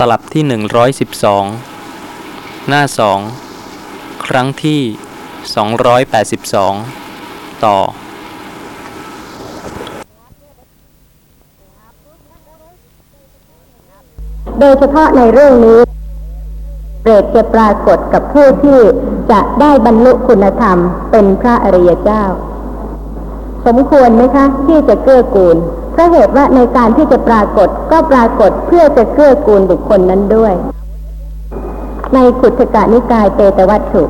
ตลับที่หนึ่งร้อยสิบสองหน้าสองครั้งที่สองร้อยแปดสิบสองต่อ โดยเฉพาะในเรื่องนี้เปรตจะปรากฏกับผู้ที่จะได้บรรลุคุณธรรมเป็นพระอริยเจ้า สมควรไหมคะ ที่จะเกื้อกูล เพราะเหตุว่าในการที่จะปรากฏก็ปรากฏเพื่อจะเกื้อกูลบุคคลนั้นด้วย ในขุทกานิกายเตตวัตถุ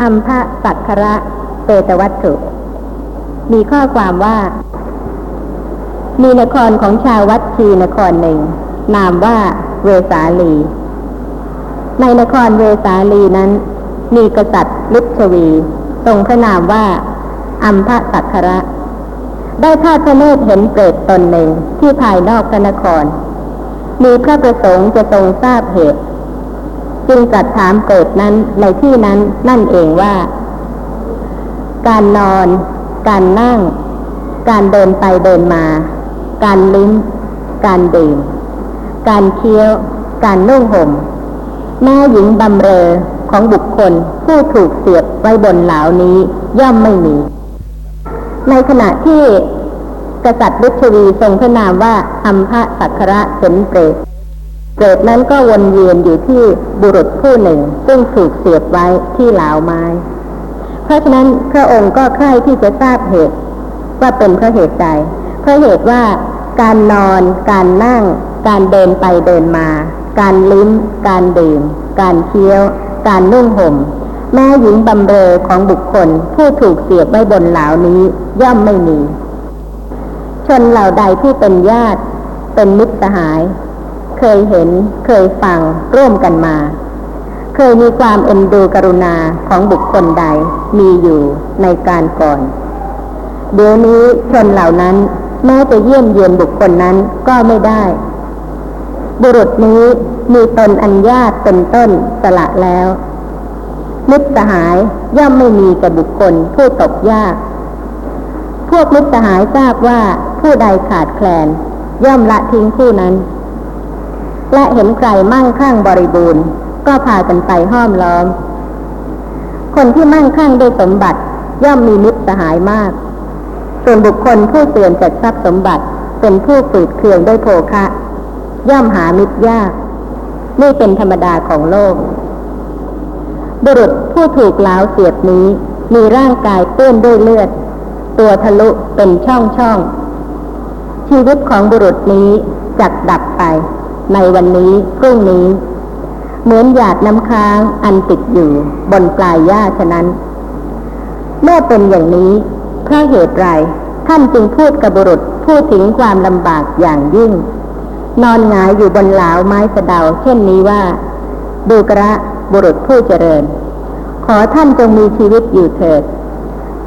อัมพะสักคระเตตวัตถุ มีข้อความว่า มีนครของชาววัดชีนครหนึ่ง นามว่าเวสาลี ในนครเวสาลีนั้น มีกษัตริย์ลุชวีทรงพระนามว่าอัมพะสักคระ ได้ทอดพระเนตรเห็นเปรตตนหนึ่งที่ภายนอกพระนคร มีพระประสงค์จะทรงทราบเหตุ จึงตรัสถามเปรตนั้นในที่นั้นนั่นเองว่า การนอน การนั่ง การเดินไปเดินมา การลิ้ม การดื่ม การเคี้ยว การนุ่งห่มแม่หญิงบำเรอของบุคคลผู้ถูกเสียบไว้บนเหลานี้ย่อมไม่มี ในขณะที่กษัตริย์รุชวีทรงพระนามว่าอัมพะสักคระเห็นเปรตเปรตนั้นก็วนเวียนอยู่ที่บุรุษผู้หนึ่ง ซึ่งถูกเสียบไว้ที่หลาวไม้ เพราะฉะนั้นพระองค์ก็ใคร่ที่จะทราบเหตุ ว่าเป็นเพราะเหตุใดเพราะเหตุว่าการนอน การนั่ง การเดินไปเดินมา การลิ้ม การดื่ม การเคี้ยว การนุ่งห่ม แม่หญิงบำเรอของบุคคลผู้ถูกเสียบไว้บนเหล่านี้ย่อมไม่มี ชนเหล่าใดผู้เป็นญาติ เป็นมิตรสหาย เคยเห็น เคยฟัง ร่วมกันมา เคยมีความเอ็นดูกรุณาของบุคคลใดมีอยู่ในการก่อน เดี๋ยวนี้ชนเหล่านั้น แม้จะเยี่ยมเยียนบุคคลนั้นก็ไม่ได้ บุรุษนี้มีตนอันญาติเป็นต้นสละแล้ว มิตรสหายย่อมไม่มีแก่บุคคลผู้ตกยาก พวกมิตรสหายทราบว่าผู้ใดขาดแคลน ย่อมละทิ้งผู้นั้น และเห็นใครมั่งคั่งบริบูรณ์ ก็พากันไปห้อมล้อม คนที่มั่งคั่งด้วยสมบัติ ย่อมมีมิตรสหายมาก ส่วนบุคคลผู้เตือนจากทรัพย์สมบัติเป็นผู้ฝืดเคืองด้วยโภคะ ย่อมหามิตรยาก นี่เป็นธรรมดาของโลก บุรุษผู้ถูกล้าวเสียบนี้ มีร่างกายเปื้อนด้วยเลือด ตัวทะลุเป็นช่องช่องๆชีวิตของบุรุษนี้จักดับไป ในวันนี้พรุ่งนี้ เหมือนหยาดน้ำค้างอันติดอยู่บนปลายหญ้าฉะนั้น เมื่อเป็นอย่างนี้เพราะเหตุไรท่านจึงพูดกับบุรุษพูดถึงความลำบากอย่างยิ่ง นอนหงายอยู่บนเหลาไม้สะเดาเช่นนี้ว่าดูกระ บุรุษผู้เจริญ ขอท่านจงมีชีวิตอยู่เถิด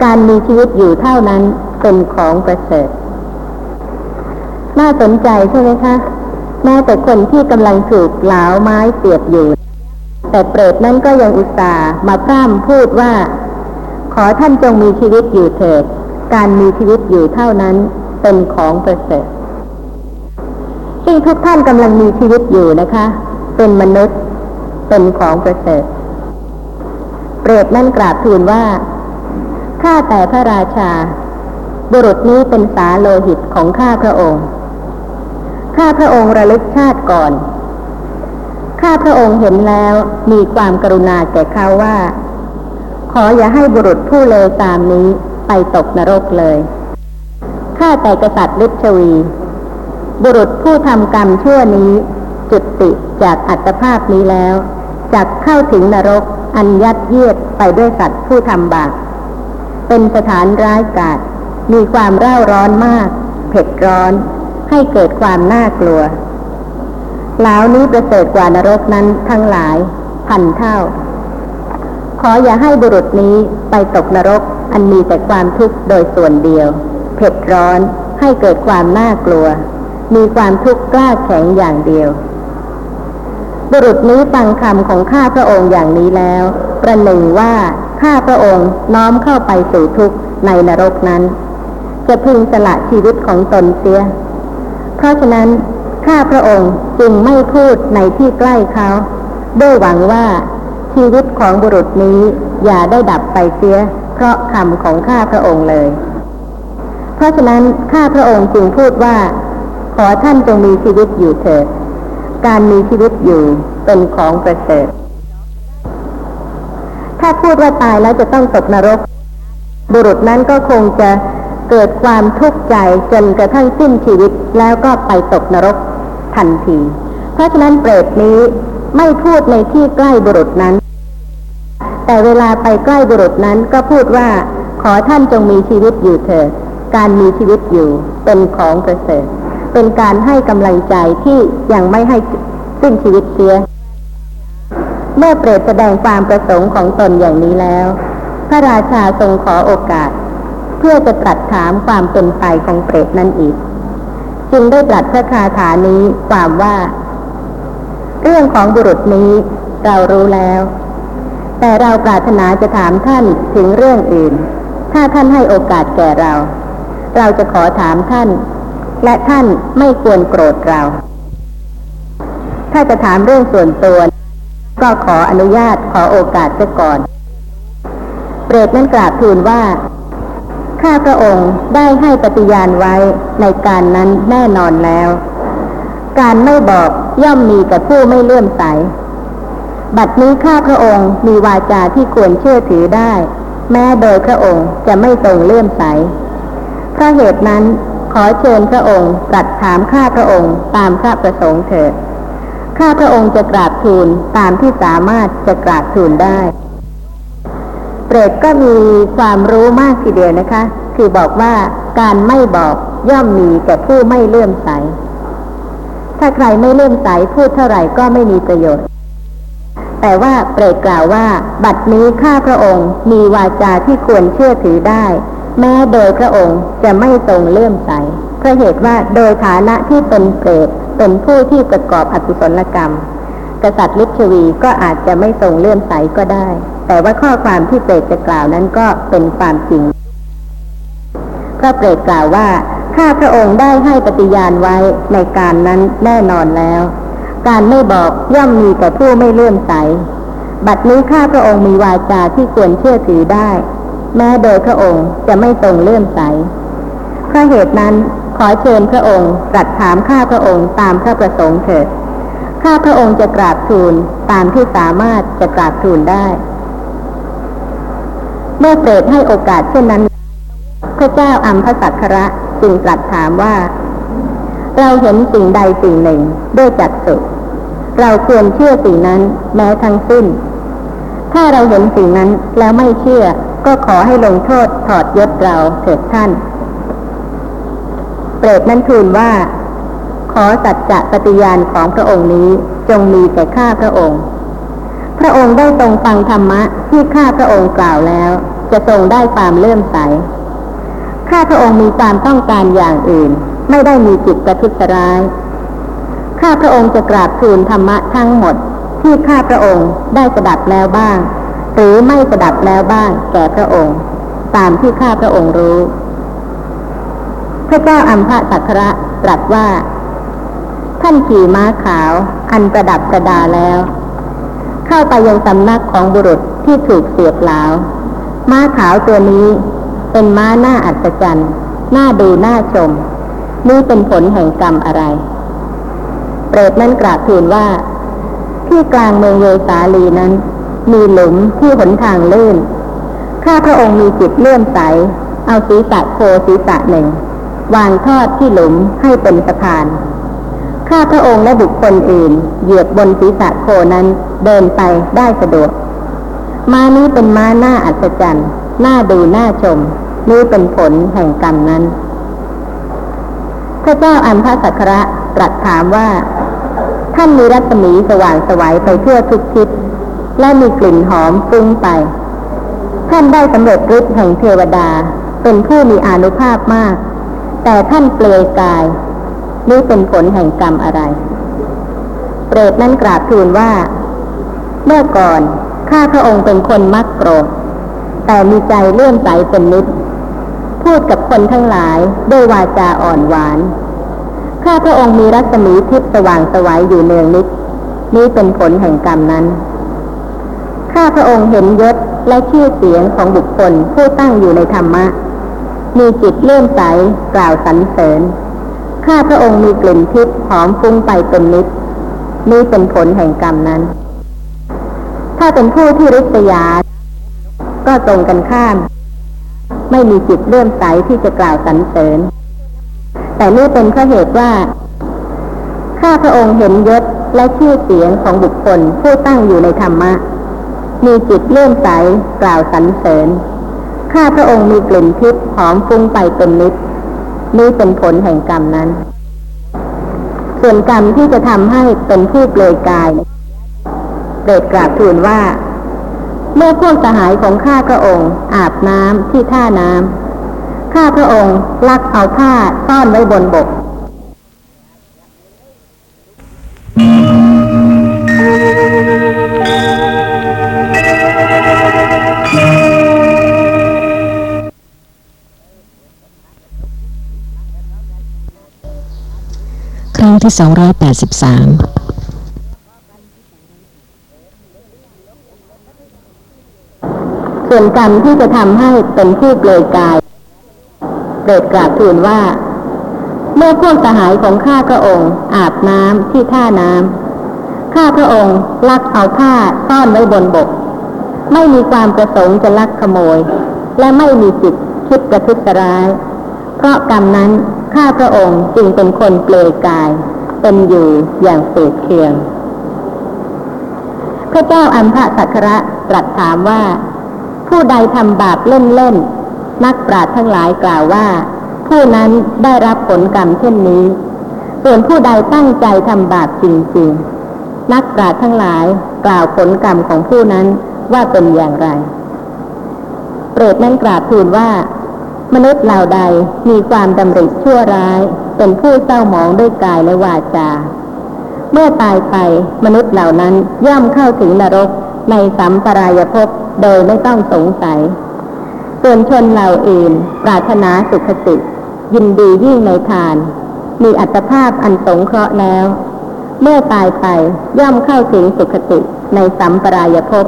การมีชีวิตอยู่เท่านั้นเป็นของประเสริฐ น่าสนใจใช่ไหมคะ แม้แต่คนที่กำลังถูกเหลาไม้เสียบอยู่ แต่เปรตนั้นก็ยังอุตส่าห์มาพร่ำพูดว่า ขอท่านจงมีชีวิตอยู่เถิด การมีชีวิตอยู่เท่านั้นเป็นของประเสริฐซึ่งทุกท่านกำลังมีชีวิตอยู่นะคะ เป็นมนุษย์ เป็นของประเสริฐเปรตนั่นกราบทูลว่า ข้าแต่พระราชา บุรุษนี้เป็นสาโลหิตของข้าพระองค์ ข้าพระองค์ระลึกชาติก่อน ข้าพระองค์เห็นแล้วมีความกรุณาแก่เขาว่า ขออย่าให้บุรุษผู้เลวตามนี้ไปตกนรกเลย ข้าแต่กษัตริย์ฤชวี บุรุษผู้ทำกรรมชั่วนี้ จุติจากอัตภาพนี้แล้ว จักเข้าถึงนรก อันยัดเยียดไปด้วยสัตว์ผู้ทำบาปเป็นสถานร้ายกาจมีความเร่าร้อนมาก เผ็ดร้อน ให้เกิดความน่ากลัวเหล่านี้ประเสริฐกว่านรกนั้นทั้งหลาย พันเท่า ขออย่าให้บุรุษนี้ไปตกนรก อันมีแต่ความทุกข์โดยส่วนเดียว เผ็ดร้อนให้เกิดความน่ากลัว มีความทุกข์กล้าแข็งอย่างเดียว บุรุษนี้ฟังคำของข้าพระองค์อย่างนี้แล้ว ประหนึ่งว่าข้าพระองค์น้อมเข้าไปสู่ทุกข์ในนรกนั้น จะพึงสละชีวิตของตนเสีย เพราะฉะนั้นข้าพระองค์จึงไม่พูดในที่ใกล้เขาด้วยหวังว่าชีวิตของบุรุษนี้อย่าได้ดับไปเสีย เพราะคำของข้าพระองค์เลย เพราะฉะนั้นข้าพระองค์จึงพูดว่า ขอท่านจงมีชีวิตอยู่เถิด การมีชีวิตอยู่เป็นของประเสริฐ ถ้าพูดว่าตายแล้วจะต้องตกนรก บุรุษนั้นก็คงจะเกิดความทุกข์ใจจนกระทั่งสิ้นชีวิตแล้วก็ไปตกนรกทันที เพราะฉะนั้นเปรตนี้ไม่พูดในที่ใกล้บุรุษนั้น แต่เวลาไปใกล้บุรุษนั้นก็พูดว่าขอท่านจงมีชีวิตอยู่เถิดการมีชีวิตอยู่เป็นของประเสริฐ เป็นการให้กำลังใจที่ยังไม่ให้สิ้นชีวิตเสีย เมื่อเปรตแสดงความประสงค์ของตนอย่างนี้แล้ว พระราชาทรงขอโอกาส เพื่อจะตรัสถามความเป็นไปของเปรตนั่นอีก จึงได้ตรัสพระคาถานี้ความว่า เรื่องของบุรุษนี้เรารู้แล้ว แต่เราปรารถนาจะถามท่านถึงเรื่องอื่น ถ้าท่านให้โอกาสแก่เรา เราจะขอถามท่าน และท่านไม่ควรโกรธเรา ถ้าจะถามเรื่องส่วนตัว ก็ขออนุญาตขอโอกาสเสียก่อน เปรตนั้นกราบทูลว่า ข้าพระองค์ได้ให้ปฏิญาณไว้ในการนั้นแน่นอนแล้ว การไม่บอกย่อมมีแต่ผู้ไม่เลื่อมใส บัดนี้ข้าพระองค์มีวาจาที่ควรเชื่อถือได้ แม้โดยพระองค์จะไม่ทรงเลื่อมใสเพราะเหตุนั้น ขอเชิญพระองค์ตรัสถามข้าพระองค์ตามพระประสงค์เถิด ข้าพระองค์จะกราบทูลตามที่สามารถจะกราบทูลได้ เปรตก็มีความรู้มากทีเดียวนะคะ คือบอกว่าการไม่บอกย่อมมีแต่ผู้ไม่เลื่อมใส ถ้าใครไม่เลื่อมใสพูดเท่าไหร่ก็ไม่มีประโยชน์ แต่ว่าเปรตกล่าวว่า บัดนี้ข้าพระองค์มีวาจาที่ควรเชื่อถือได้ แม้โดยพระองค์จะไม่ทรงเลื่อมใสเพราะเหตุว่าโดยฐานะที่เป็นเปรตเป็นผู้ที่ประกอบอกุศลกรรม กษัตริย์ลิชวีก็อาจจะไม่ทรงเลื่อมใสก็ได้ แต่ว่าข้อความที่เปรตจะกล่าวนั้นก็เป็นความจริงพระเปรตกล่าวว่าข้าพระองค์ได้ให้ปฏิญาณไว้ในการนั้นแน่นอนแล้ว การไม่บอกย่อมมีแต่ผู้ไม่เลื่อมใส บัดนี้ข้าพระองค์มีวาจาที่ควรเชื่อถือได้ แม้โดยพระองค์จะไม่ทรงเลื่อมใสเพราะเหตุนั้นขอเชิญพระองค์ตรัสถามข้าพระองค์ตามพระประสงค์เถิด ข้าพระองค์จะกราบทูลตามที่สามารถจะกราบทูลได้ เมื่อเปรตให้โอกาสเช่นนั้น พระเจ้าอัมพสักคระจึงตรัสถามว่า เราเห็นสิ่งใดสิ่งหนึ่งด้วยจักสุเราควรเชื่อสิ่งนั้นแม้ทั้งสิ้น ถ้าเราเห็นสิ่งนั้นแล้วไม่เชื่อ ก็ขอให้ลงโทษถอดยศเราเถิดท่าน เปรตนั้นทูลว่า ขอสัจจะปฏิญาณของพระองค์นี้จงมีแต่ข้าพระองค์ พระองค์ได้ทรงฟังธรรมะที่ข้าพระองค์กล่าวแล้ว จะทรงได้ความเลื่อมใส ข้าพระองค์มีความต้องการอย่างอื่น ไม่ได้มีจิตประทุษร้าย ข้าพระองค์จะกราบทูลธรรมะทั้งหมดที่ข้าพระองค์ได้สดับแล้วบ้าง หรือไม่สดับแล้วบ้างแก่พระองค์ ตามที่ข้าพระองค์รู้ พระเจ้าอัมพะสักระตรัสว่า ท่านขี่ม้าขาว อันประดับประดาแล้ว เข้าไปยังสำนักของบุรุษที่ถูกเสียบหลาว ม้าขาวตัวนี้เป็นม้าหน้าอัศจรรย์หน่าดูหน่าชม นี่เป็นผลแห่งกรรมอะไร เปรตนั้นกราบทูลว่า ที่กลางเมืองเวสาลีนั้น มีหลุมที่หนทางลื่น ข้าพระองค์มีจิตเลื่อมใส เอาศีรษะโคศีรษะหนึ่ง วางทอดที่หลุมให้เป็นสะพาน ข้าพระองค์และบุคคลอื่น เหยียบบนศีรษะโคนั้นเดินไปได้สะดวก ม้านี้เป็นม้าหน้าอัศจรรย์หน่าดูหน่าชมนี่เป็นผลแห่งกรรมนั้น พระเจ้าอันพระสักระตรัสถามว่า ท่านมีรัศมีสว่างสวัยไปทั่วทุกทิศ และมีกลิ่นหอมฟุ้งไป ท่านได้สำเร็จฤทธิ์แห่งเทวดา เป็นผู้มีอนุภาพมาก แต่ท่านเปลือยกาย นี่เป็นผลแห่งกรรมอะไร เปรตนั้นกราบทูลว่า เมื่อก่อนข้าพระองค์เป็นคนมักโกรธ แต่มีใจเลื่อมใสเป็นนิด พูดกับคนทั้งหลายด้วยวาจาอ่อนหวาน ข้าพระองค์มีรัศมีทิพย์สว่างสวัยอยู่เนืองนิด นี้เป็นผลแห่งกรรมนั้น ข้าพระองค์เห็นยศและชื่อเสียงของบุคคลผู้ตั้งอยู่ในธรรมะ มีจิตเลื่อมใสกล่าวสรรเสริญ ข้าพระองค์มีกลิ่นทิพย์หอมฟุ้งไปเป็นนิดนี่เป็นผลแห่งกรรมนั้น ถ้าเป็นผู้ที่ริษยา ก็ตรงกันข้าม ไม่มีจิตเลื่อมใสที่จะกล่าวสรรเสริญ แต่นี่เป็นเพราะเหตุว่า ข้าพระองค์เห็นยศและชื่อเสียงของบุคคลผู้ตั้งอยู่ในธรรมะ มีจิตเลื่อมใสกล่าวสรรเสริญ ข้าพระองค์มีกลิ่นทิพย์หอมฟุ้งไปเป็นนิดนี่เป็นผลแห่งกรรมนั้น ส่วนกรรมที่จะทำให้เป็นผู้เปลยกายเปรตกราบทูลว่า เมื่อพวกสหายของข้าพระองค์ อาบน้ำที่ท่าน้ำข้าพระองค์ลักเอาผ้าซ่อนไว้บนบก ที่ 283ส่วนกรรมที่จะทำให้เป็นผู้เปลยกาย เปรตกราบทูลว่า เมื่อพวกสหายของข้าพระองค์ อาบน้ำที่ท่าน้ำข้าพระองค์ลักเอาผ้าซ่อนไว้บนบก ไม่มีความประสงค์จะลักขโมย และไม่มีจิตคิดประทุษร้าย เพราะกรรมนั้นข้าพระองค์จึงเป็นคนเปลยกาย เป็นอยู่อย่างเศษเคือง พระเจ้าอัมพะสักระตรัสถามว่า ผู้ใดทำบาปเล่นๆนักปราชญ์ทั้งหลายกล่าวว่า ผู้นั้นได้รับผลกรรมเช่นนี้ ส่วนผู้ใดตั้งใจทำบาปจริงๆ นักปราชญ์ทั้งหลายกล่าวผลกรรมของผู้นั้นว่าเป็นอย่างไร เปรตนั้นกราบทูลว่า มนุษย์เหล่าใดมีความดำริชั่วร้าย เป็นผู้เศร้าหมองด้วยกายและวาจา เมื่อตายไปมนุษย์เหล่านั้นย่อมเข้าถึงนรกในสัมปรายภพโดยไม่ต้องสงสัย ส่วนชนเหล่าอื่นปรารถนาสุขติ ยินดียิ่งในทาน มีอัตภาพอันสงเคราะห์แล้ว เมื่อตายไปย่อมเข้าถึงสุขติในสัมปรายภพ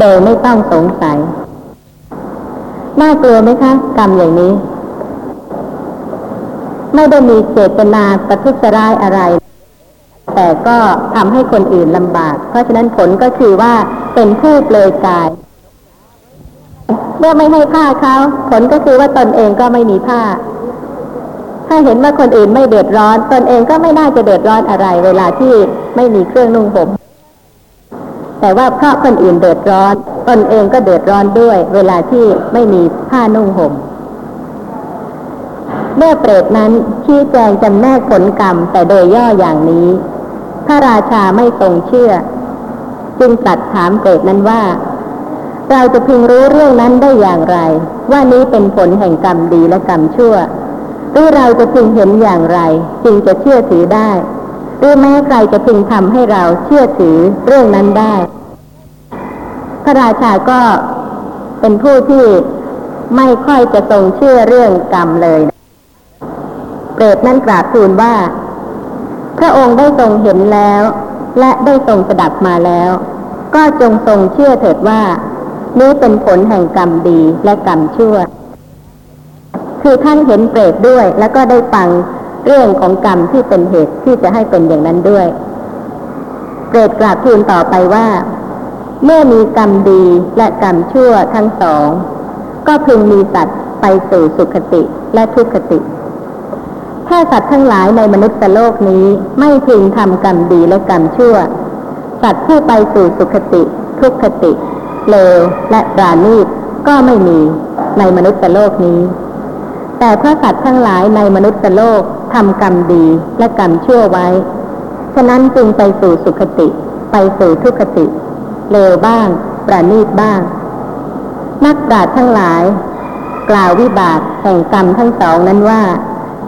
โดยไม่ต้องสงสัย น่ากลัวไหมคะ กรรมอย่างนี้ ไม่ได้มีเจตนาประทุษร้ายอะไร แต่ก็ทำให้คนอื่นลำบาก เพราะฉะนั้นผลก็คือว่าเป็นผู้เปลยกาย เมื่อไม่ให้ผ้าเขาผลก็คือว่าตนเองก็ไม่มีผ้า ถ้าเห็นว่าคนอื่นไม่เดือดร้อน ตนเองก็ไม่น่าจะเดือดร้อนอะไร เวลาที่ไม่มีเครื่องนุ่งห่มแต่ว่าเพราะคนอื่นเดือดร้อน ตนเองก็เดือดร้อนด้วย เวลาที่ไม่มีผ้านุ่งห่ม เมื่อเปรตนั้นชี้แจงจำแนกผลกรรมแต่โดยย่ออย่างนี้ พระราชาไม่ทรงเชื่อ จึงตรัสถามเปรตนั้นว่า เราจะพึงรู้เรื่องนั้นได้อย่างไร ว่านี้เป็นผลแห่งกรรมดีและกรรมชั่ว หรือเราจะพึงเห็นอย่างไร จึงจะเชื่อถือได้ หรือแม้ใครจะพึงทำให้เราเชื่อถือเรื่องนั้นได้ พระราชาก็เป็นผู้ที่ไม่ค่อยจะทรงเชื่อเรื่องกรรมเลย รตนั้นกราบทูลว่า พระองค์ได้ทรงเห็นแล้ว และได้ทรงสดับมาแล้ว ก็จงทรงเชื่อเถิดว่า นี้เป็นผลแห่งกรรมดีและกรรมชั่ว คือท่านเห็นเปรตด้วย แล้วก็ได้ฟังเรื่องของกรรมที่เป็นเหตุที่จะให้เป็นอย่างนั้นด้วย เปรตกราบทูลต่อไปว่า เมื่อมีกรรมดีและกรรมชั่วทั้งสอง ก็พึงมีสัตว์ไปสู่สุขติและทุกขติ ถ้าสัตว์ทั้งหลายในมนุษย์โลกนี้ไม่พึงทำกรรมดีและกรรมชั่ว สัตว์ผู้ไปสู่สุขติ ทุกขติ เลวและปราณีตก็ไม่มีในมนุษย์โลกนี้ แต่เพระสัตว์ทั้งหลายในมนุษย์โลกทำกรรมดีและกรรมชั่วไว้ ฉะนั้นจึงไปสู่สุขติ ไปสู่ทุกขติ เลวบ้าง ประณีตบ้าง นักปราชญ์ทั้งหลาย กล่าววิบากแห่งกรรมทั้งสองนั้นว่า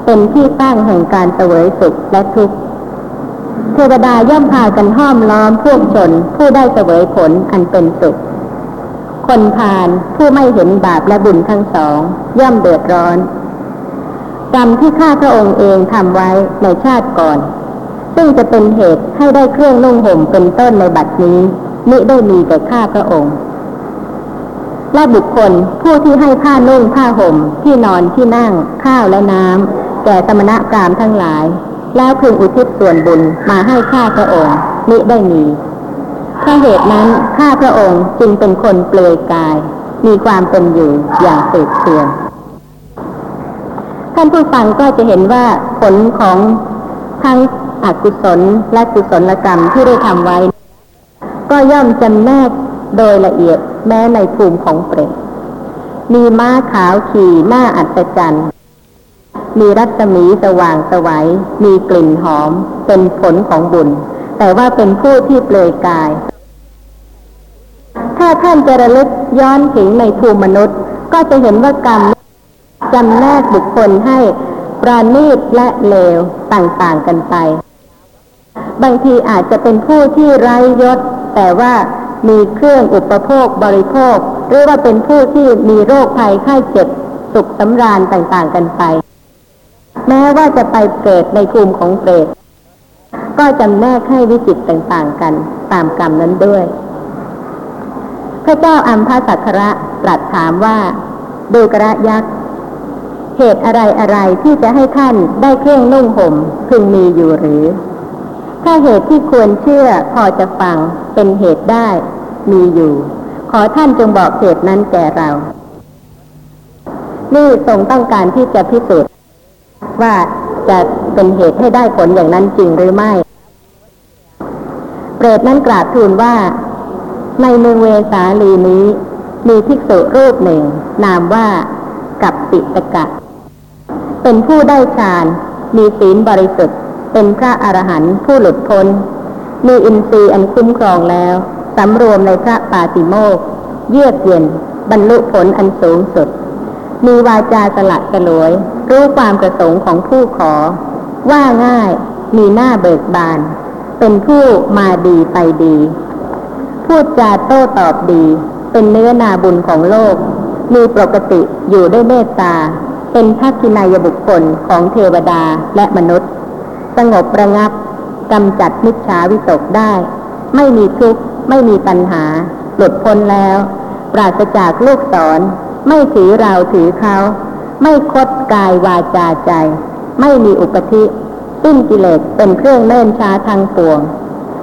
เป็นที่ตั้งแห่งการเสวยสุขและทุกข์เทวดาย่อมพากันห้อมล้อมพวกชนผู้ได้เสวยผลอันเป็นสุข คนพาลผู้ไม่เห็นบาปและบุญทั้งสอง ย่อมเดือดร้อนกรรมที่ข้าพระองค์เองทำไว้ในชาติก่อน ซึ่งจะเป็นเหตุให้ได้เครื่องนุ่งห่มเป็นต้นในบัดนี้มิได้มีแก่ข้าพระองค์ และบุคคลผู้ที่ให้ผ้านุ่งผ้าห่มที่นอนที่นั่งข้าวและน้ำ แก่สมณะกรามทั้งหลาย แล้วพึงอุทิศส่วนบุญมาให้ข้าพระองค์มิได้มีเพราะเหตุนั้นข้าพระองค์จึงเป็นคนเปลือยกาย มีความเป็นอยู่อย่างสืบเทือนท่านผู้ฟังก็จะเห็นว่าผลของทั้งอกุศลและกุศลกรรมที่ได้ทำไว้ ก็ย่อมจำแนกโดยละเอียดแม้ในภูมิของเปรตมีม้าขาวขี่หน้าอัศจรรย์ มีรัศมีสว่างสวัย มีกลิ่นหอม เป็นผลของบุญ แต่ว่าเป็นผู้ที่เปลือยกาย ถ้าท่านจะระลึกย้อนถึงในภูมิมนุษย์ ก็จะเห็นว่ากรรมจำแนกบุคคลให้ปราณีตและเลวต่างๆกันไป บางทีอาจจะเป็นผู้ที่ไร้ยศ แต่ว่ามีเครื่องอุปโภคบริโภค หรือว่าเป็นผู้ที่มีโรคภัยไข้เจ็บสุขสำราญต่างๆกันไป แม้ว่าจะไปเกิดในภูมิของเปรตก็จำแนกให้วิจิตต่างๆกันตามกรรมนั้นด้วย พระเจ้าอัมพาสักระตรัสถามว่าดูกระยักษ์เหตุอะไรอะไรที่จะให้ท่านได้เครื่องนุ่งห่มพึงมีอยู่หรือ ถ้าเหตุที่ควรเชื่อพอจะฟังเป็นเหตุได้มีอยู่ ขอท่านจงบอกเหตุนั้นแก่เรา นี่ทรงต้องการที่จะพิสูจน์ ว่าจะเป็นเหตุให้ได้ผลอย่างนั้นจริงหรือไม่ เปรตนั้นกราบทูลว่า ในเมืองเวสาลีนี้ มีภิกษุรูปหนึ่ง นามว่ากับปิตกะ เป็นผู้ได้ฌาน มีศีลบริสุทธิ์ เป็นพระอรหันต์ผู้หลุดพ้น มีอินทรีย์อันคุ้มครองแล้ว สำรวมในพระปาติโมกเยือกเย็น บรรลุผลอันสูงสุด มีวาจาสละสลวย รู้ความประสงค์ของผู้ขอ ว่าง่าย มีหน้าเบิกบาน เป็นผู้มาดีไปดี พูดจาโต้ตอบดี เป็นเนื้อนาบุญของโลก มีปกติอยู่ด้วยเมตตา เป็นทักษินายบุคคลของเทวดาและมนุษย์ สงบระงับกำจัดมิจฉาวิตกได้ ไม่มีทุกข์ ไม่มีปัญหา หลุดพ้นแล้ว ปราศจากลูกศร ไม่ถือเราถือเขา ไม่คดกายวาจาใจ ไม่มีอุปธิสิ้นกิเลสเป็นเครื่องเนิ่นช้าทางปวง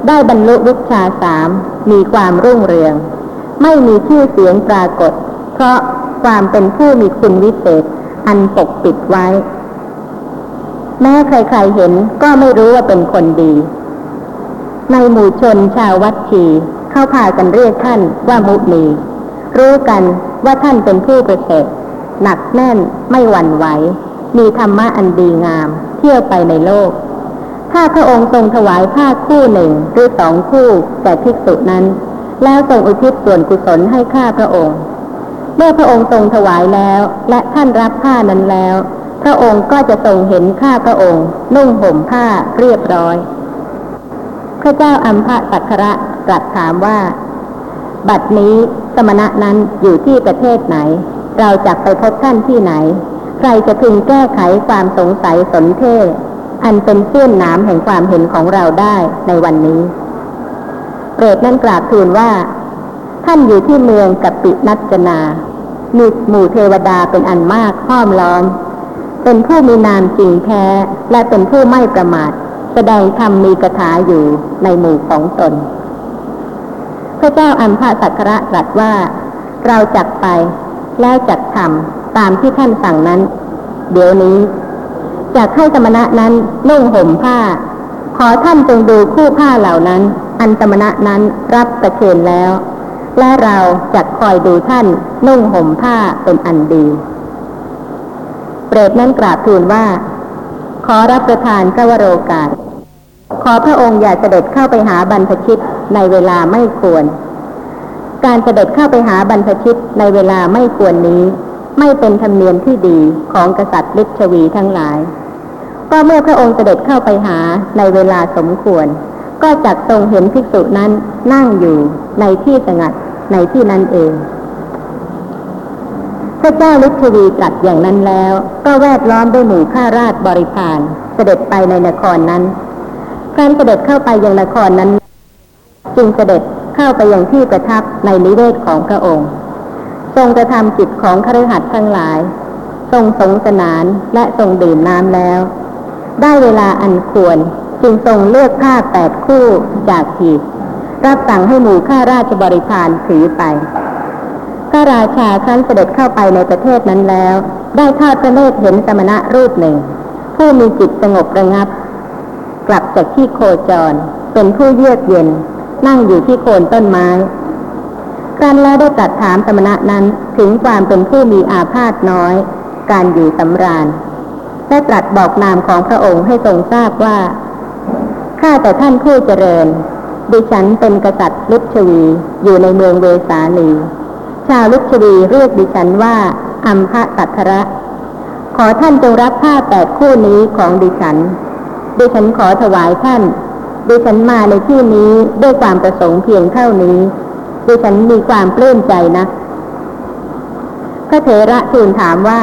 ได้บรรลุวิชาสาม มีความรุ่งเรือง ไม่มีชื่อเสียงปรากฏ เพราะความเป็นผู้มีคุณวิเศษ อันปกปิดไว้ แม้ใครๆเห็นก็ไม่รู้ว่าเป็นคนดี ในหมู่ชนชาววัดชี เข้าพากันเรียกท่านว่ามุนี รู้กันว่าท่านเป็นผู้ประเสริฐหนักแน่นไม่หวั่นไหว มีธรรมะอันดีงาม เที่ยวไปในโลก ถ้าพระองค์ทรงถวายผ้าคู่หนึ่งหรือสองคู่แก่ภิกษุนั้น แล้วทรงอุทิศส่วนกุศลให้ข้าพระองค์ เมื่อพระองค์ทรงถวายแล้ว และท่านรับผ้านั้นแล้ว พระองค์ก็จะทรงเห็นข้าพระองค์ นุ่งห่มผ้าเรียบร้อย พระเจ้าอัมพะสักระตรัสถามว่า บัดนี้สมณะนั้นอยู่ที่ประเทศไหน เราจะไปพบท่านที่ไหน ใครจะพึงแก้ไขความสงสัยสนเทศ อันเป็นเสื้อนหนามแห่งความเห็นของเราได้ในวันนี้ เปรตนั้นกราบทูลว่า ท่านอยู่ที่เมืองกัปปินัจนามีหมู่เทวดาเป็นอันมากห้อมล้อม เป็นผู้มีนามจริงแท้ และเป็นผู้ไม่ประมาท แสดงธรรมมีกถาอยู่ในหมู่ของตน ระเจ้าอัมพาสักระตรัสว่า เราจักไป แล้วจักทำตามที่ท่านสั่งนั้น เดี๋ยวนี้จากให้สมณะนั้นนุ่งห่มผ้า ขอท่านจงดูคู่ผ้าเหล่านั้น อันสมณะนั้นรับประเคนแล้ว และเราจะคอยดูท่านนุ่งห่มผ้าเป็นอันดีเปรตนั้นกราบทูลว่า ขอรับประทานพระวโรกาส ขอพระองค์อย่าเสด็จเข้าไปหาบรรพชิต ในเวลาไม่ควร การเสด็จเข้าไปหาบรรพชิตในเวลาไม่ควรนี้ ไม่เป็นธรรมเนียมที่ดีของกษัตริย์ฤชวีทั้งหลาย ก็เมื่อพระองค์เสด็จเข้าไปหาในเวลาสมควร ก็จักทรงเห็นภิกษุนั้นนั่งอยู่ในที่สงัดในที่นั้นเอง พระเจ้าลิชวีตรัสอย่างนั้นแล้ว ก็แวดล้อมด้วยหมู่ข้าราชบริพารเสด็จไปในนครนั้นครั้นเสด็จเข้าไปยังนครนั้น จึงเสด็จเข้าไปยังที่ประทับในนิเวศของพระองค์ ทรงกระทำจิตของคฤหัสถ์ทั้งหลาย ทรงสงสนานและทรงดื่มน้ำแล้ว ได้เวลาอันควรจึงทรงเลือกผ้าแปดคู่จากหีบรับสั่งให้หมู่ข้าราชบริพารถือไปพระราชาครั้นเสด็จเข้าไปในประเทศนั้นแล้ว ได้ทอดพระเนตรเห็นสมณะรูปหนึ่ง ผู้มีจิตสงบระงับ กลับจากที่โคจร เป็นผู้เยือกเย็น นั่งอยู่ที่โคนต้นไม้ครั้นแล้วได้ตรัสถามสมณะนั้นถึงความเป็นผู้มีอาพาธน้อย การอยู่สำราญได้ตรัสบอกนามของพระองค์ให้ทรงทราบว่า ข้าแต่ท่านผู้เจริญ ดิฉันเป็นกษัตริย์ลุชวีอยู่ในเมืองเวสาลี ชาวลุชวีเรียกดิฉันว่าอัมพะตัทระขอท่านจงรับผ้าแปดคู่นี้ของดิฉัน ดิฉันขอถวายท่าน ดิฉันมาในที่นี้ด้วยความประสงค์เพียงเท่านี้ดิฉันมีความปลื้มใจนะ พระเถระทูลถามว่า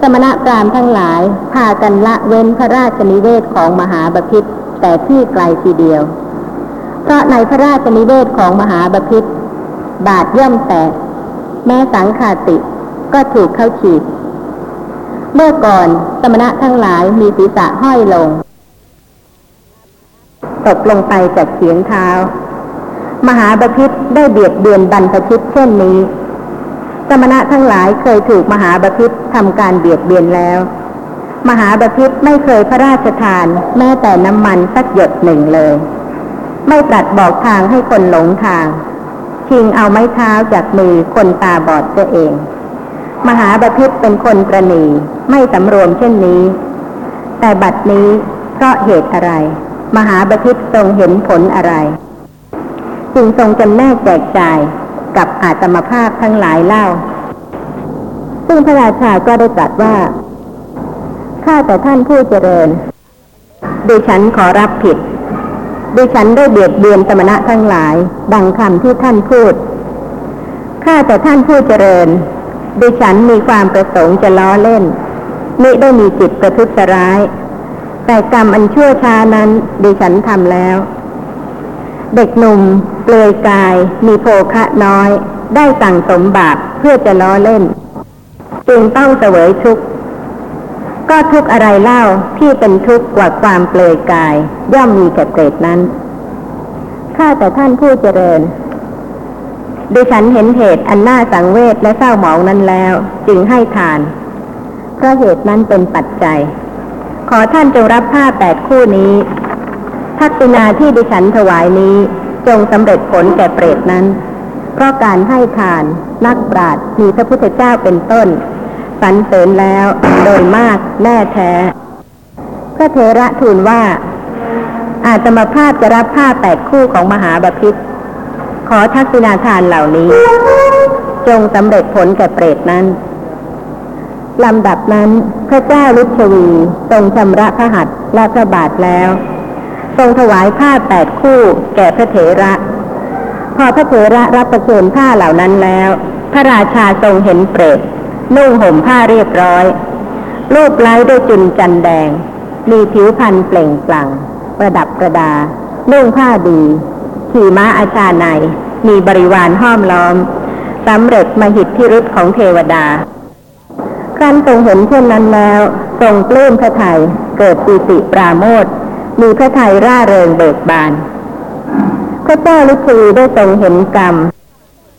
สมณะพราหมณ์ทั้งหลาย พากันละเว้นพระราชนิเวศของมหาบพิตรแต่ที่ไกลทีเดียว เพราะในพระราชนิเวศของมหาบพิตรบาทย่อมแตก แม้สังขาติก็ถูกเข้าฉีด เมื่อก่อนสมณะทั้งหลายมีศีรษะห้อยลง ตกลงไปจากเสียงเท้า มหาบพิตรได้เบียดเบียนบรรพชิตเช่นนี้ สมณะทั้งหลายเคยถูกมหาบพิตรทำการเบียดเบียนแล้ว มหาบพิตรไม่เคยพระราชทาน แม้แต่น้ำมันสักหยดหนึ่งเลย ไม่ตรัสบอกทางให้คนหลงทาง ชิงเอาไม้เท้าจากมือคนตาบอดตัวเอง มหาบพิตรเป็นคนประนีไม่สำรวมเช่นนี้ แต่บัดนี้เพราะเหตุอะไร มหาบพิตรทรงเห็นผลอะไรจึงทรงจำแนกแจกจ่ายกับอาตมภาพทั้งหลายเล่า ซึ่งพระราชาก็ได้ตรัสว่า ข้าแต่ท่านผู้เจริญดิฉันขอรับผิดดิฉันได้เบียดเบียนสมณะทั้งหลาย ดังคำที่ท่านพูด ข้าแต่ท่านผู้เจริญดิฉันมีความประสงค์จะล้อเล่นมิได้มีจิตประทุษร้าย แต่กรรมอันชั่วช้านั้นดิฉันทำแล้ว เด็กหนุ่มเปลือยกาย มีโภคะน้อย ได้สั่งสมบาปเพื่อจะล้อเล่น จึงต้องเสวยทุกข์ก็ทุกข์อะไรเล่าที่เป็นทุกข์กว่าความเปลือยกาย ย่อมมีแก่เปรตนั้น ข้าแต่ท่านผู้เจริญดิฉันเห็นเหตุอันน่าสังเวชและเศร้าหมองนั้นแล้ว จึงให้ทานเพราะเหตุนั้นเป็นปัจจัย ขอท่านจงรับผ้าแปดคู่นี้ ทักษิณาที่ดิฉันถวายนี้จงสำเร็จผลแก่เปรตนั้น เพราะการให้ทาน นักปราชญ์มีพระพุทธเจ้าเป็นต้นสรรเสริญแล้วโดยมากแน่แท้ พระเถระทูลว่า อาตมาภาพจะรับผ้าแปดคู่ของมหาบพิตรขอทักษิณาทานเหล่านี้ จงสำเร็จผลแก่เปรตนั้น ลำดับนั้นพระเจ้าลุชวีทรงชำระพระหัตถ์และพระบาทแล้ว ทรงถวายผ้าแปดคู่แก่พระเถระ พอพระเถระรับประเคนผ้าเหล่านั้นแล้ว พระราชาทรงเห็นเปรตนุ่งห่มผ้าเรียบร้อยรูปไล้ด้วยจุนจันแดง มีผิวพรรณเปล่งปลั่ง ประดับประดา นุ่งผ้าดี ขี่ม้าอาชาใน มีบริวารห้อมล้อมสำเร็จมหิทธิฤทธิ์ของเทวดา ครั้นทรงเห็นเช่นนั้นแล้วทรงปลื้มพระไทยเกิดปีติปราโมทมีพระไทยร่าเริงเบิกบาน พระเจ้าลุชีได้ทรงเห็นกรรม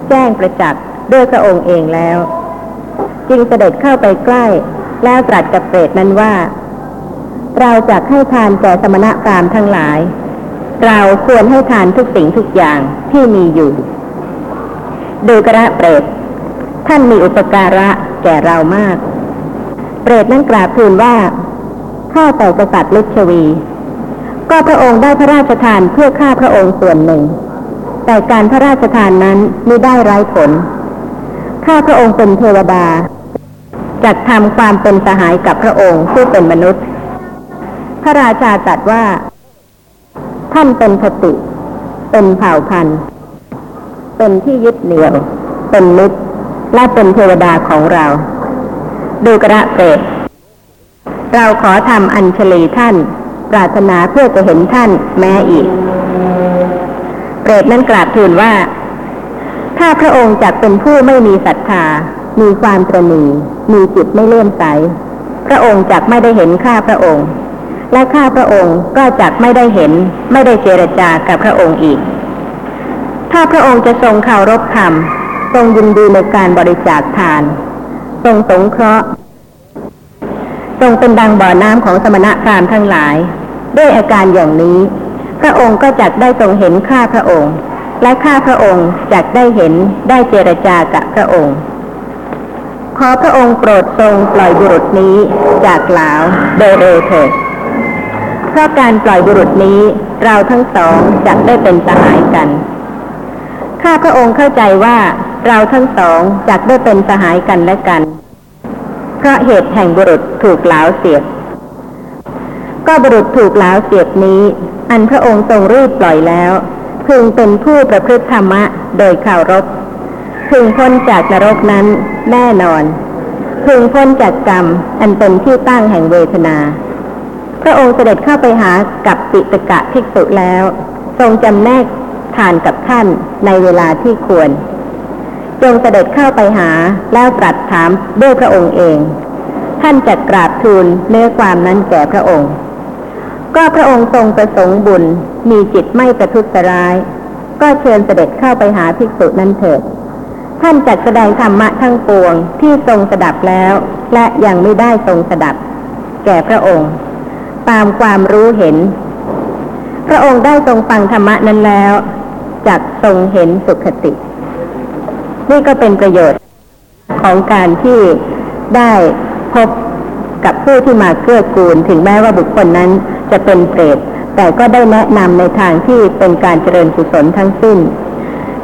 แจ้งประจักษ์ด้วยพระองค์เองแล้ว จึงเสด็จเข้าไปใกล้ แล้วตรัสกับเปรตนั้นว่า เราจะให้ทานแก่สมณะพรามทั้งหลาย เราควรให้ทานทุกสิ่งทุกอย่างที่มีอยู่ ดูกระเปรตท่านมีอุปการะ ก่เรามาก เปรตนั้นกราบทูลว่าข้าแต่กษัตริย์ลุชวี ก็พระองค์ได้พระราชทานเพื่อข้าพระองค์ส่วนหนึ่ง แต่การพระราชทานนั้นไม่ได้ไร้ผล ข้าพระองค์เป็นเทวดาจัดทำความเป็นสหายกับพระองค์ผู้เป็นมนุษย์ พระราชาตรัสว่า ท่านเป็นคติ เป็นเผ่าพันธุ์ เป็นที่ยึดเหนี่ยว เป็นมิตร และเป็นเทวดาของเรา ดูกระเปรตเราขอทำอัญชลีท่าน ปรารถนาเพื่อจะเห็นท่านแม้อีก เปรตนั้นกราบทูลว่า ถ้าพระองค์จักเป็นผู้ไม่มีศรัทธา มีความตระนีมีจิตไม่เลื่อมใส พระองค์จักไม่ได้เห็นข้าพระองค์ และข้าพระองค์ก็จักไม่ได้เห็น ไม่ได้เจรจากับพระองค์อีก ถ้าพระองค์จะทรงเคารพธรรม ทรงยินดีในการบริจาคทาน ทรงสงเคราะห์ ทรงเป็นดังบ่อน้ำของสมณะพราหมณ์ทั้งหลาย ด้วยอาการอย่างนี้ พระองค์ก็จักได้ทรงเห็นข้าพระองค์ และข้าพระองค์จักได้เห็นได้เจรจากับพระองค์ ขอพระองค์โปรดทรงปล่อยบุรุษนี้จากหลาวโดยเร็วเถิดเพราะการปล่อยบุรุษนี้เราทั้งสองจักได้เป็นสหายกันข้าพระองค์เข้าใจว่า เราทั้งสองจักได้เป็นสหายกันและกัน เพราะเหตุแห่งบุรุษถูกหลาวเสียบ ก็บุรุษถูกหลาวเสียบนี้ อันพระองค์ทรงรีบปล่อยแล้ว พึงเป็นผู้ประพฤติธรรมะโดยข่าวรบ พึงพ้นจากนรกนั้นแน่นอน พึงพ้นจากกรรมอันเป็นที่ตั้งแห่งเวทนา พระองค์เสด็จเข้าไปหากับปิตกะภิกษุแล้ว ทรงจำแนกทานกับท่านในเวลาที่ควร จงเสด็จเข้าไปหาแล้วตรัสถามด้วยพระองค์เอง ท่านจะกราบทูลเนื้อความนั้นแก่พระองค์ ก็พระองค์ทรงประสงค์บุญมีจิตไม่ประทุษร้าย ก็เชิญเสด็จเข้าไปหาภิกษุนั้นเถิด ท่านจัดแสดงธรรมะทั้งปวงที่ทรงสดับแล้ว และยังไม่ได้ทรงสดับ แก่พระองค์ ตามความรู้เห็น พระองค์ได้ทรงฟังธรรมะนั้นแล้วจักทรงเห็นสุขติ นี่ก็เป็นประโยชน์ของการที่ได้พบกับผู้ที่มาเกื้อกูล ถึงแม้ว่าบุคคลนั้นจะเป็นเปรตแต่ก็ได้แนะนำในทางที่เป็นการเจริญกุศลทั้งสิ้น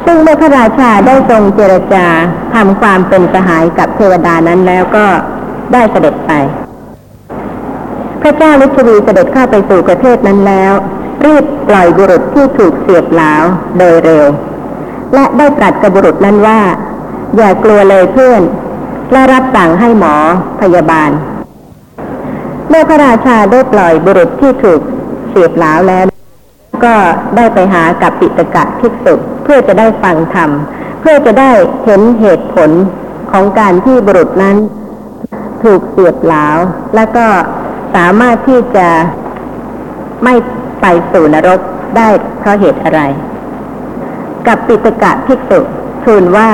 ซึ่งเมื่อพระราชาได้ทรงเจรจาทำความเป็นสหายกับเทวดานั้นแล้วก็ได้เสด็จไป พระเจ้าลิชวีเสด็จเข้าไปสู่ประเทศนั้นแล้ว รีบปล่อยบุรุษที่ถูกเสียบหลาวโดยเร็ว และได้ตรัสกับบุรุษนั้นว่า อย่ากลัวเลยเพื่อน และรับสั่งให้หมอพยาบาล เมื่อพระราชาได้ปล่อยบุรุษที่ถูกเสียบหลาวแล้ว ก็ได้ไปหากับปิตกะภิกษุเพื่อจะได้ฟังธรรม เพื่อจะได้เห็นเหตุผลของการที่บุรุษนั้น ถูกเสียบหลาว และก็สามารถที่จะไม่ไปสู่นรกได้เพราะเหตุอะไร กับปิตกะภิกษุทูลว่า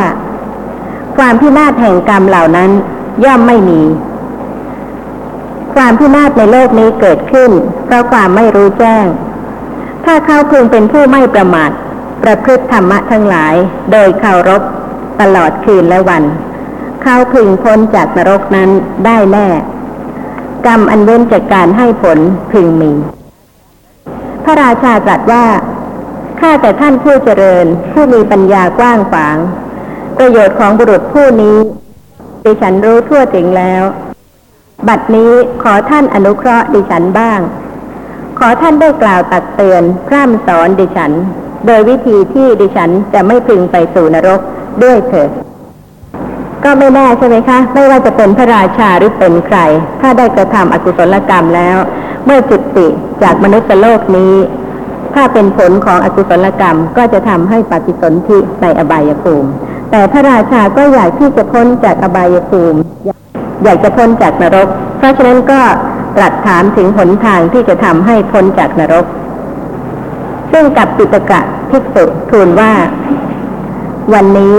ความพินาศแห่งกรรมเหล่านั้นย่อมไม่มี ความพินาศในโลกนี้เกิดขึ้น เพราะความไม่รู้แจ้ง ถ้าเขาพึงเป็นผู้ไม่ประมาท ประพฤติธรรมะทั้งหลาย โดยเคารพตลอดคืนและวัน เขาพึงพ้นจากนรกนั้นได้แน่ กรรมอันเว้นจากการให้ผลพึงมี พระราชาตรัสว่า ข้าแต่ท่านผู้เจริญ ผู้มีปัญญากว้างขวาง ประโยชน์ของบุรุษผู้นี้ ดิฉันรู้ทั่วถึงแล้ว บัดนี้ขอท่านอนุเคราะห์ดิฉันบ้าง ขอท่านได้กล่าวตักเตือน พร่ำสอนดิฉัน โดยวิธีที่ดิฉันจะไม่พึงไปสู่นรกด้วยเถิดก็ไม่แน่ใช่ไหมคะ ไม่ว่าจะเป็นพระราชาหรือเป็นใคร ถ้าได้กระทำอกุศลกรรมแล้ว เมื่อจุติจากมนุษย์โลกนี้ ถ้าเป็นผลของอกุศลกรรมก็จะทำให้ปฏิสนธิในอบายภูมิ แต่พระราชาก็อยากที่จะพ้นจากอบายภูมิ อยากจะพ้นจากนรก เพราะฉะนั้นก็ตรัสถามถึงหนทางที่จะทำให้พ้นจากนรก ซึ่งกับปิตกะภิกษุทูลว่า วันนี้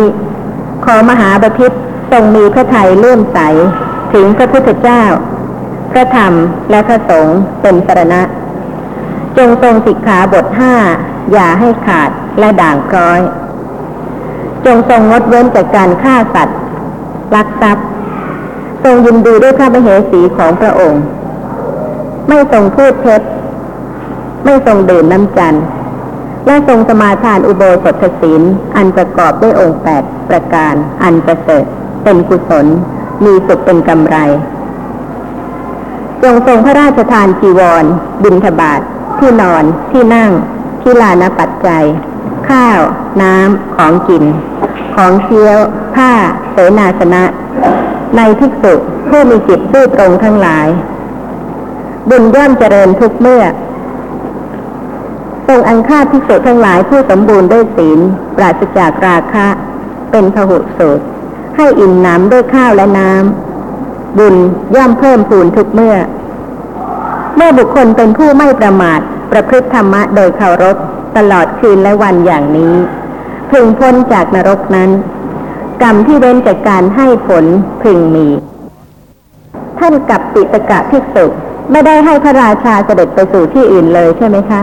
ขอมหาบพิตรทรงมีพระทัยเลื่อมใส ถึงพระพุทธเจ้า พระธรรมและพระสงฆ์เป็นสรณะ จงทรงสิกขาบทห้าอย่าให้ขาดและด่างพร้อย จงทรงงดเว้นจากการฆ่าสัตว์ลักทรัพย์ ทรงยินดีด้วยพระมเหสีของพระองค์ ไม่ทรงพูดเท็จ ไม่ทรงดื่มน้ำจันทร์และทรงสมาทานอุโบสถศีลอันประกอบด้วยองค์แปดประการอันประเสริฐเป็นกุศล มีสุขเป็นกำไร จงทรงพระราชทานจีวร บิณฑบาต ที่นอนที่นั่ง ที่ลานปัจจัย ข้าว น้ำของกิน ของเชียว ผ้า เสนาสนะ ในภิกษุผู้มีจิตซื่อตรงทั้งหลาย บุญย่อมเจริญทุกเมื่อทรงอังคาภิกษุทั้งหลายผู้สมบูรณ์ด้วยศีล ปราศจากราคะ เป็นพหุสูตรให้อิ่มหน้ำด้วยข้าวและน้ำบุญย่อมเพิ่มพูนทุกเมื่อ มื่อบุคคลเป็นผู้ไม่ประมาท ประพฤติธรรมะโดยเคารพ ตลอดคืนและวันอย่างนี้พึงพ้นจากนรกนั้น กรรมที่เว้นจากการให้ผลพึงมี ท่านกับปิตกะภิกษุไม่ได้ให้พระราชาเสด็จไปสู่ที่อื่นเลยใช่ไหมคะ